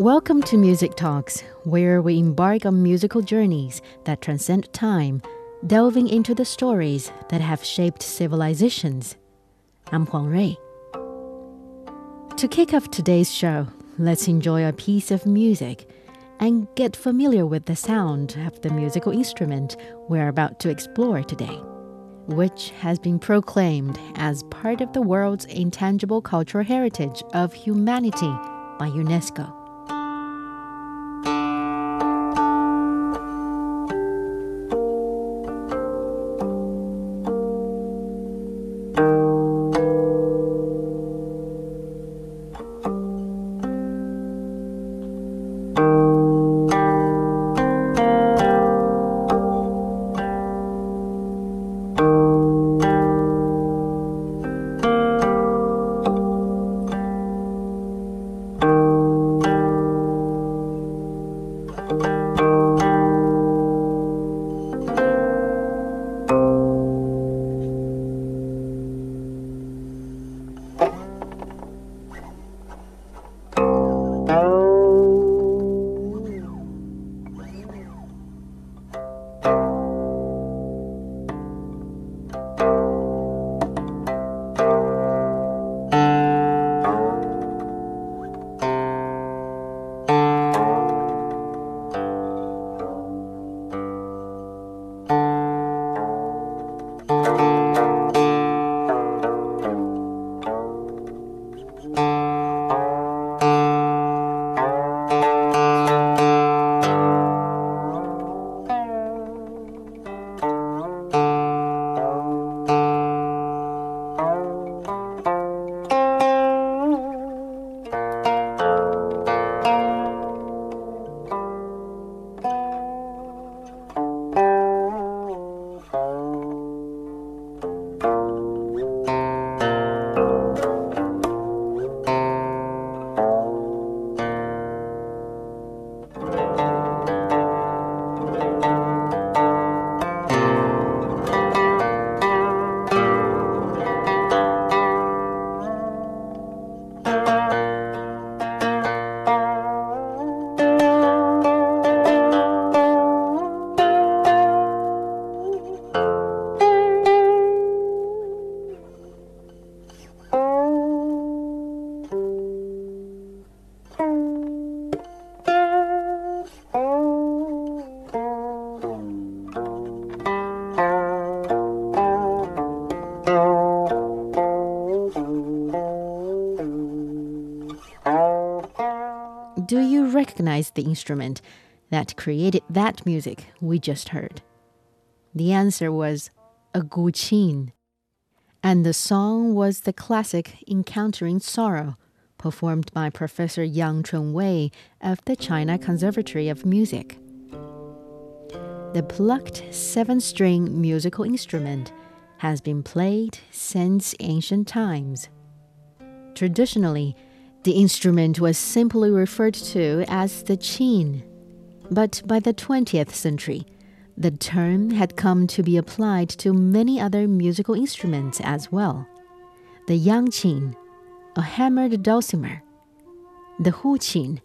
Welcome to Music Talks, where we embark on musical journeys that transcend time, delving into the stories that have shaped civilizations. I'm Huang Rui. To kick off today's show, let's enjoy a piece of music and get familiar with the sound of the musical instrument we're about to explore today, which has been proclaimed as part of the world's intangible cultural heritage of humanity by UNESCO. The instrument that created that music we just heard? The answer was a guqin. And the song was the classic Encountering Sorrow, performed by Professor Yang Chunwei of the China Conservatory of Music. The plucked seven string musical instrument has been played since ancient times. Traditionally, the instrument was simply referred to as the qin. But by the 20th century, the term had come to be applied to many other musical instruments as well. The yangqin, a hammered dulcimer, the huqin,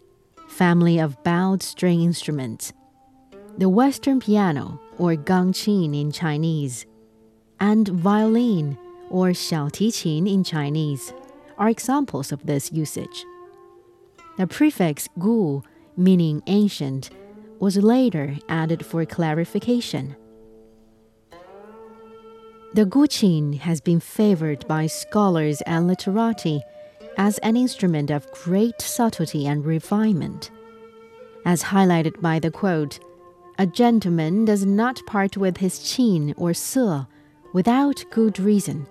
family of bowed string instruments, the western piano, or gangqin in Chinese, and violin, or xiaotiqin in Chinese are examples of this usage. The prefix gu, meaning ancient, was later added for clarification. The guqin has been favored by scholars and literati as an instrument of great subtlety and refinement. As highlighted by the quote, a gentleman does not part with his qin or se without good reason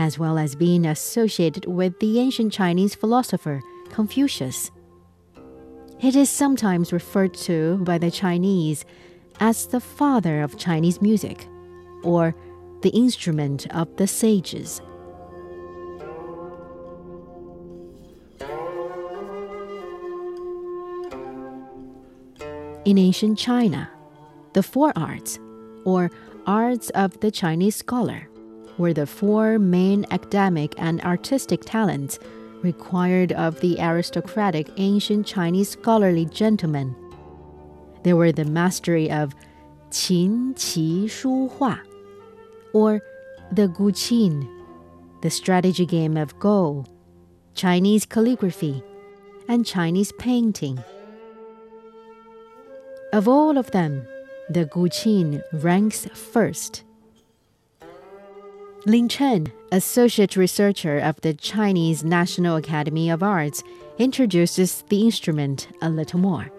as well as being associated with the ancient Chinese philosopher Confucius. It is sometimes referred to by the Chinese as the father of Chinese music, or the instrument of the sages. In ancient China, the four arts, or arts of the Chinese scholar, were the four main academic and artistic talents required of the aristocratic ancient Chinese scholarly gentlemen. They were the mastery of Qin Qi Shu Hua, or the Guqin, the strategy game of Go, Chinese calligraphy, and Chinese painting. Of all of them, the Guqin ranks first. Lin Chen, associate researcher of the Chinese National Academy of Arts, introduces the instrument a little more.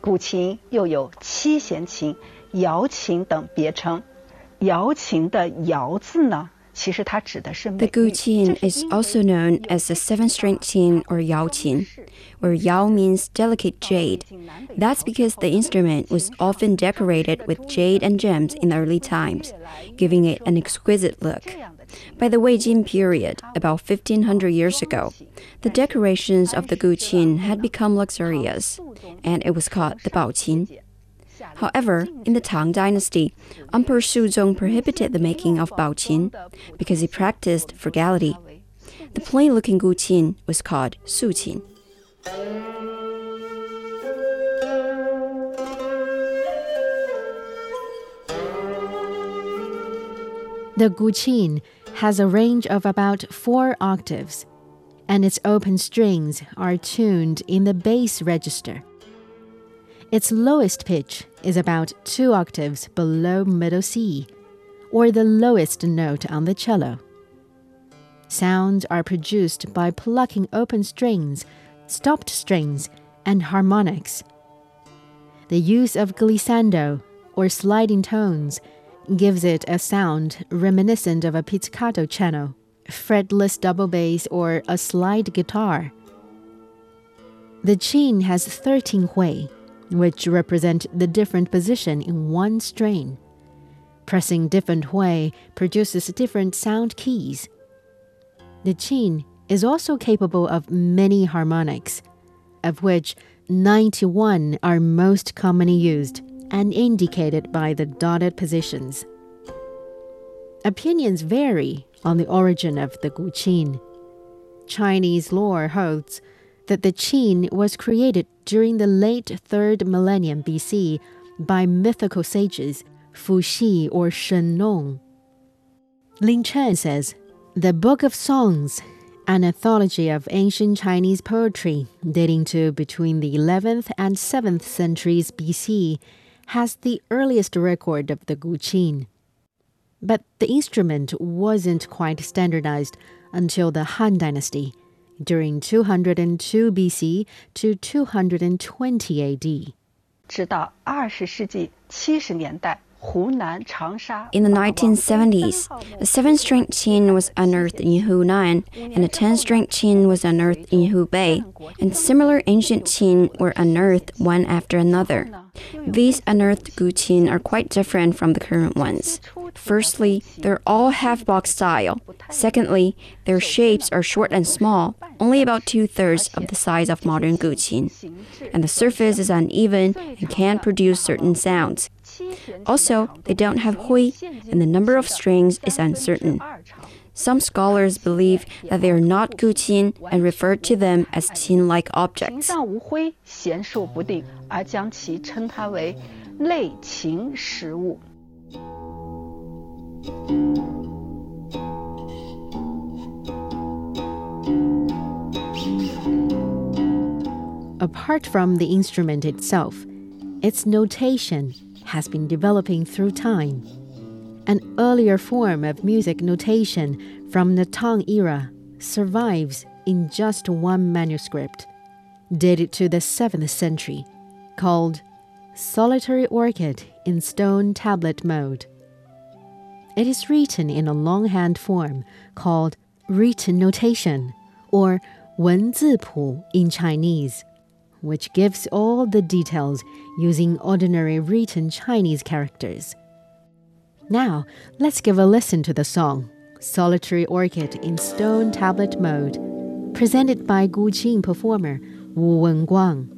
古琴又有七弦琴、瑶琴等别称。瑶琴的“瑶”字呢，其实它指的是 the guqin is also known as the seven-string qin or yao qin, where yao means delicate jade. That's because the instrument was often decorated with jade and gems in early times, giving it an exquisite look. By the Wei Jin period, about 1500 years ago, the decorations of the guqin had become luxurious, and it was called the baoqin. However, in the Tang Dynasty, Emperor Suzong prohibited the making of baoqin because he practiced frugality. The plain-looking guqin was called suqin. The guqin has a range of about four octaves, and its open strings are tuned in the bass register. Its lowest pitch is about two octaves below middle C, or the lowest note on the cello. Sounds are produced by plucking open strings, stopped strings, and harmonics. The use of glissando, or sliding tones, gives it a sound reminiscent of a pizzicato cello, fretless double bass, or a slide guitar. The qin has 13 hui, which represent the different position in one strain. Pressing different hui produces different sound keys. The qin is also capable of many harmonics, of which 91 are most commonly used and indicated by the dotted positions. Opinions vary on the origin of the guqin. Chinese lore holds that the qin was created during the late 3rd millennium BC by mythical sages Fu Xi or Shen Nong. Lin Chen says, The Book of Songs, an anthology of ancient Chinese poetry dating to between the 11th and 7th centuries BC, has the earliest record of the guqin. But the instrument wasn't quite standardized until the Han Dynasty during 202 BC to 220 AD. in the 1970s, a seven string qin was unearthed in Hunan and a 10 string qin was unearthed in Hubei, and similar ancient qin were unearthed one after another. These unearthed guqin are quite different from the current ones. Firstly, they're all half box style. Secondly, their shapes are short and small, only about two thirds of the size of modern guqin. And the surface is uneven and can produce certain sounds. Also, they don't have hui, and the number of strings is uncertain. Some scholars believe that they are not guqin and refer to them as qin-like objects. Apart from the instrument itself, its notation has been developing through time. An earlier form of music notation from the Tang era survives in just one manuscript, dated to the 7th century, called Solitary Orchid in Stone Tablet Mode. It is written in a longhand form called written notation, or 文字谱 in Chinese which gives all the details using ordinary written Chinese characters. Now, let's give a listen to the song Solitary Orchid in Stone Tablet Mode, presented by Guqin performer Wu Wenguang.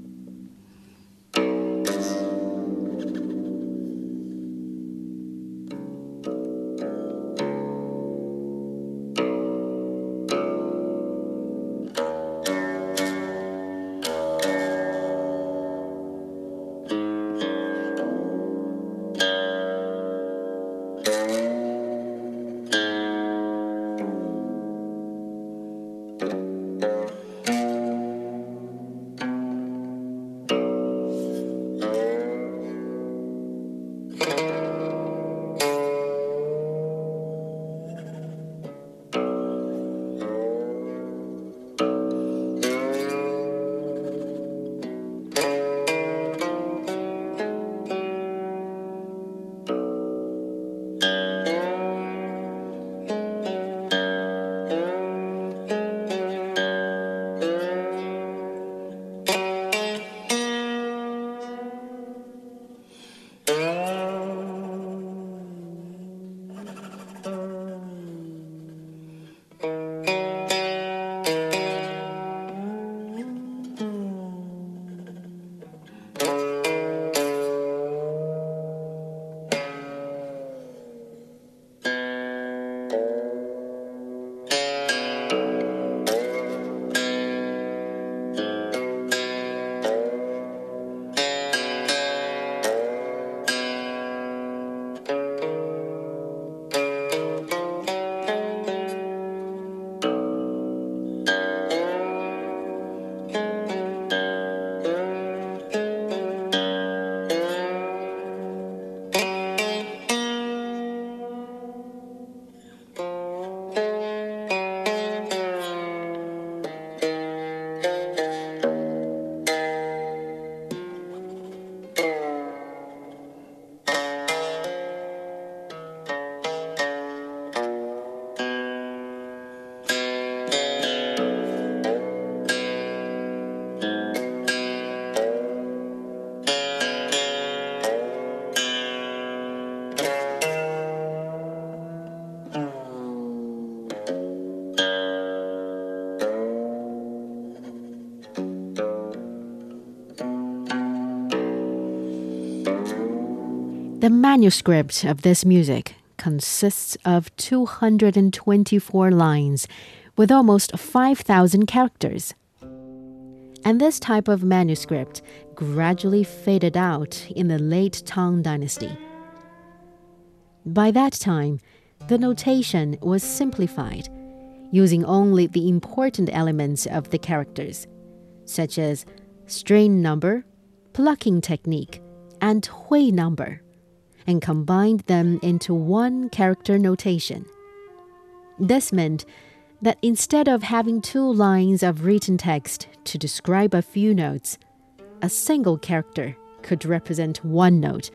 Manuscript of this music consists of 224 lines with almost 5,000 characters. And this type of manuscript gradually faded out in the late Tang Dynasty. By that time, the notation was simplified, using only the important elements of the characters, such as strain number, plucking technique, and hui number, and combined them into one character notation. This meant that instead of having two lines of written text to describe a few notes, a single character could represent one note,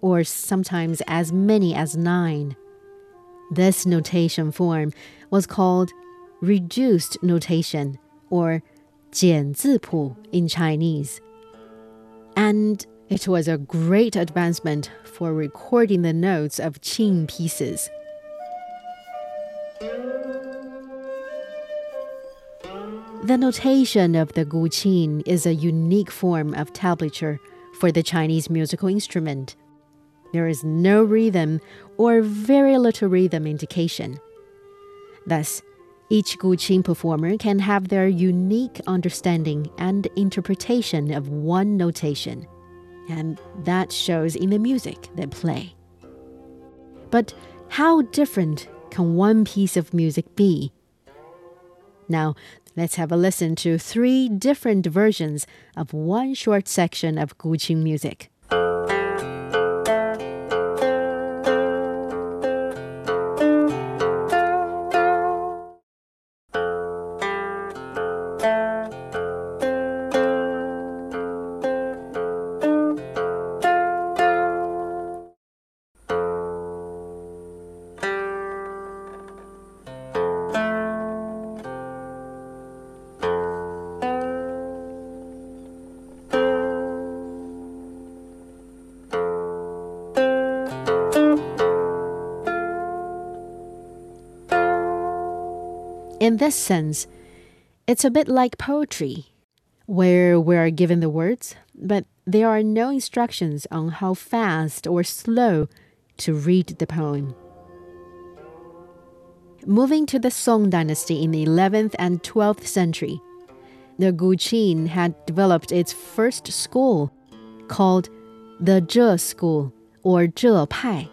or sometimes as many as nine. This notation form was called reduced notation or 简字谱 in Chinese. And it was a great advancement for recording the notes of qin pieces. The notation of the guqin is a unique form of tablature for the Chinese musical instrument. There is no rhythm or very little rhythm indication. Thus, each guqin performer can have their unique understanding and interpretation of one notation, and that shows in the music they play. But how different can one piece of music be? Now, let's have a listen to three different versions of one short section of Guqin music. In this sense, it's a bit like poetry, where we are given the words, but there are no instructions on how fast or slow to read the poem. Moving to the Song dynasty in the 11th and 12th century, the Guqin had developed its first school called the Zhe school or Zhe Pai.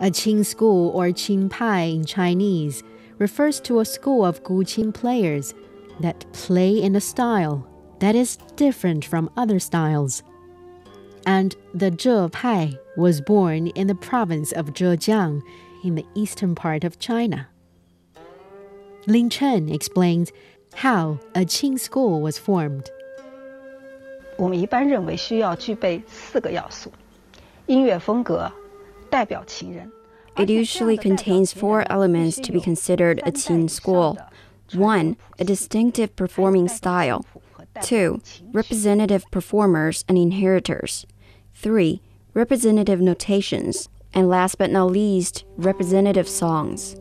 A Qin school or Qin Pai in Chinese refers to a school of guqin players that play in a style that is different from other styles. And the Zhe Pai was born in the province of Zhejiang in the eastern part of China. Lin Chen explains how a Qin school was formed. 我们一般认为需要具备四个要素：音乐风格、代表情人、it usually contains four elements to be considered a qin school. 1. A distinctive performing style. 2. Representative performers and inheritors. 3. Representative notations. And last but not least, representative songs.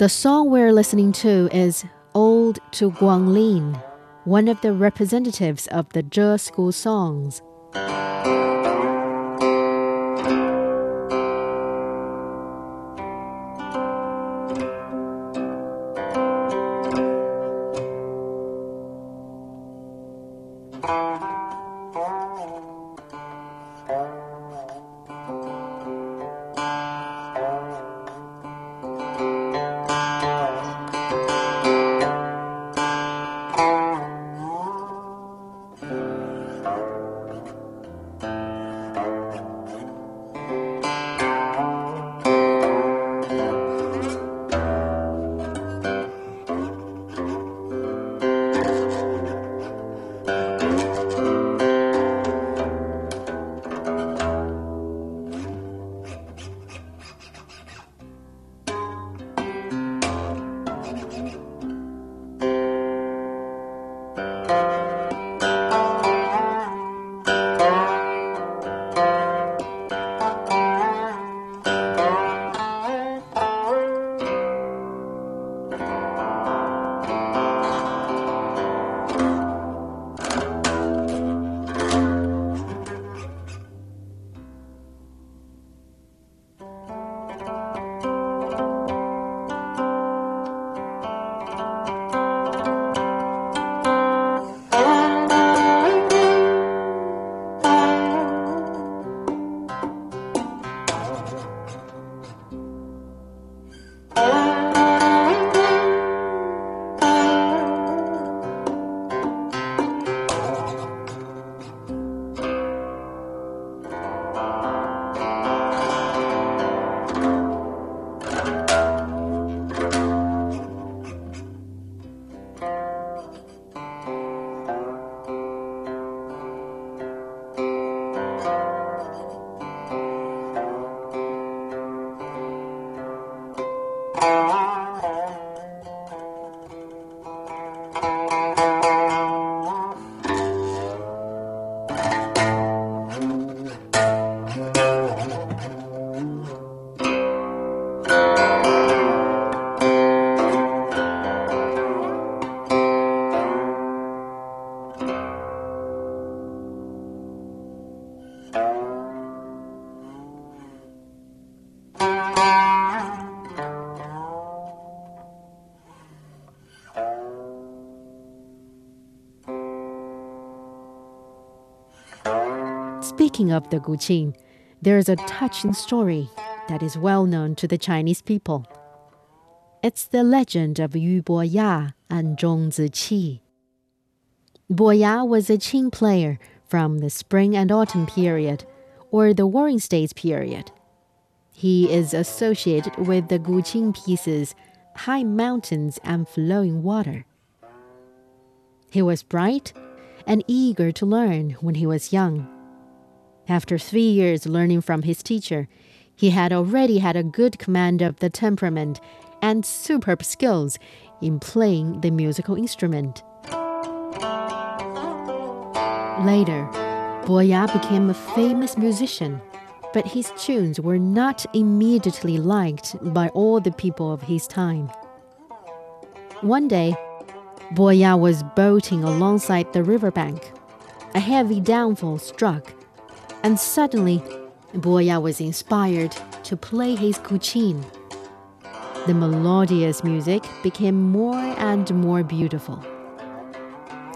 The song we're listening to is Old to Guanglin, one of the representatives of the Zhe school songs. Speaking of the Guqin, there is a touching story that is well known to the Chinese people. It's the legend of Yu Boya and Zhong Ziqi. Boya was a Qin player from the spring and autumn period, or the Warring States period. He is associated with the Guqin pieces, high mountains and flowing water. He was bright and eager to learn when he was young. After three years learning from his teacher, he had already had a good command of the temperament and superb skills in playing the musical instrument. Later, Boya became a famous musician, but his tunes were not immediately liked by all the people of his time. One day, Boya was boating alongside the riverbank. A heavy downfall struck, and suddenly, Boya was inspired to play his guqin. The melodious music became more and more beautiful.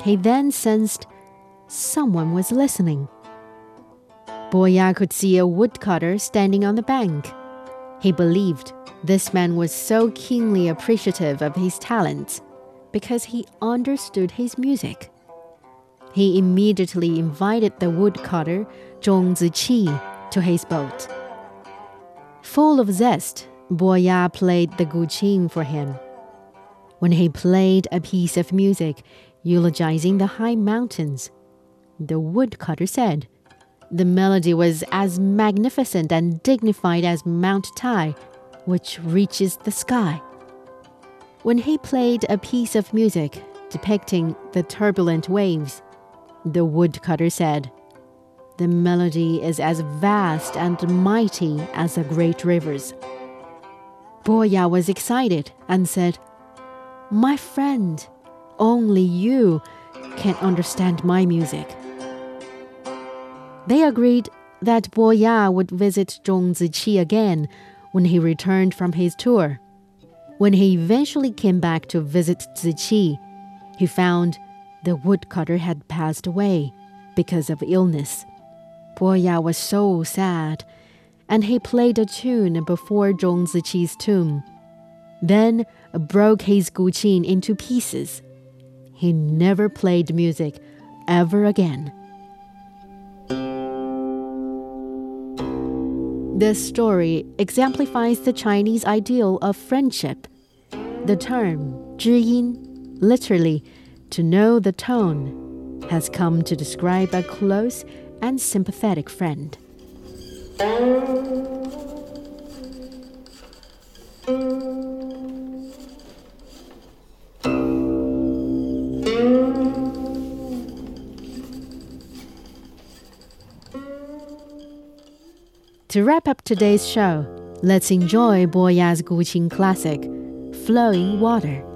He then sensed someone was listening. Boya could see a woodcutter standing on the bank. He believed this man was so keenly appreciative of his talents because he understood his music. He immediately invited the woodcutter, Zhong to his boat. Full of zest, Boya played the guqin for him. When he played a piece of music eulogizing the high mountains, the woodcutter said, the melody was as magnificent and dignified as Mount Tai, which reaches the sky. When he played a piece of music depicting the turbulent waves, the woodcutter said, The melody is as vast and mighty as the great rivers. Boya was excited and said, My friend, only you can understand my music. They agreed that Boya would visit Zhong Ziqi again when he returned from his tour. When he eventually came back to visit Ziqi, he found the woodcutter had passed away because of illness. Boya was so sad and he played a tune before Zhong Ziqi's tomb. Then broke his guqin into pieces. He never played music ever again. This story exemplifies the Chinese ideal of friendship. The term 知音, literally to know the tone, has come to describe a close and sympathetic friend. To wrap up today's show, let's enjoy Boya's Guqin classic, Flowing Water.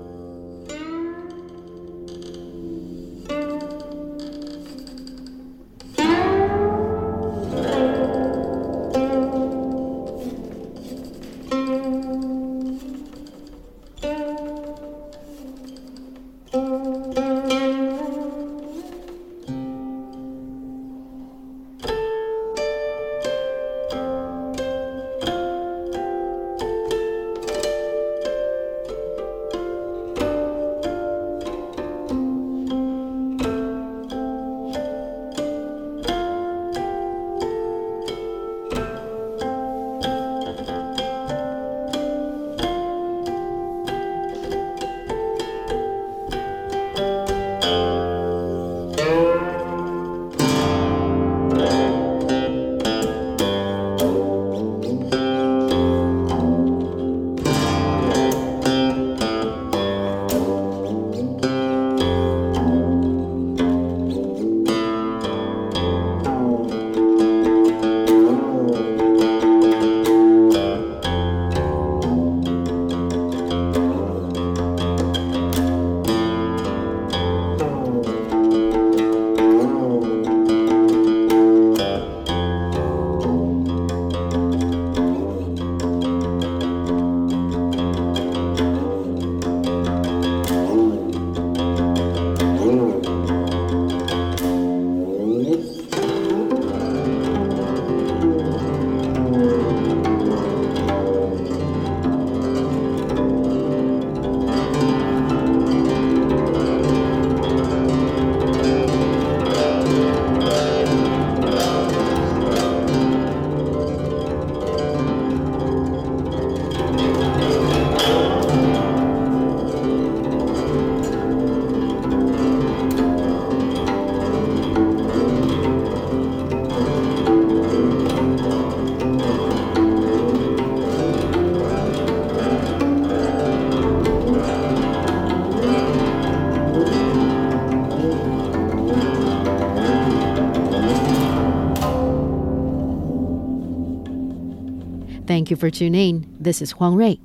Thank you for tuning in. This is Huang Rui.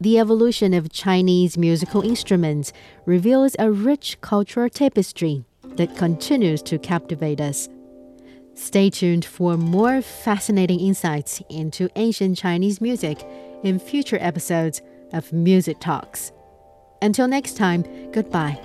The evolution of Chinese musical instruments reveals a rich cultural tapestry that continues to captivate us. Stay tuned for more fascinating insights into ancient Chinese music in future episodes of Music Talks. Until next time, goodbye.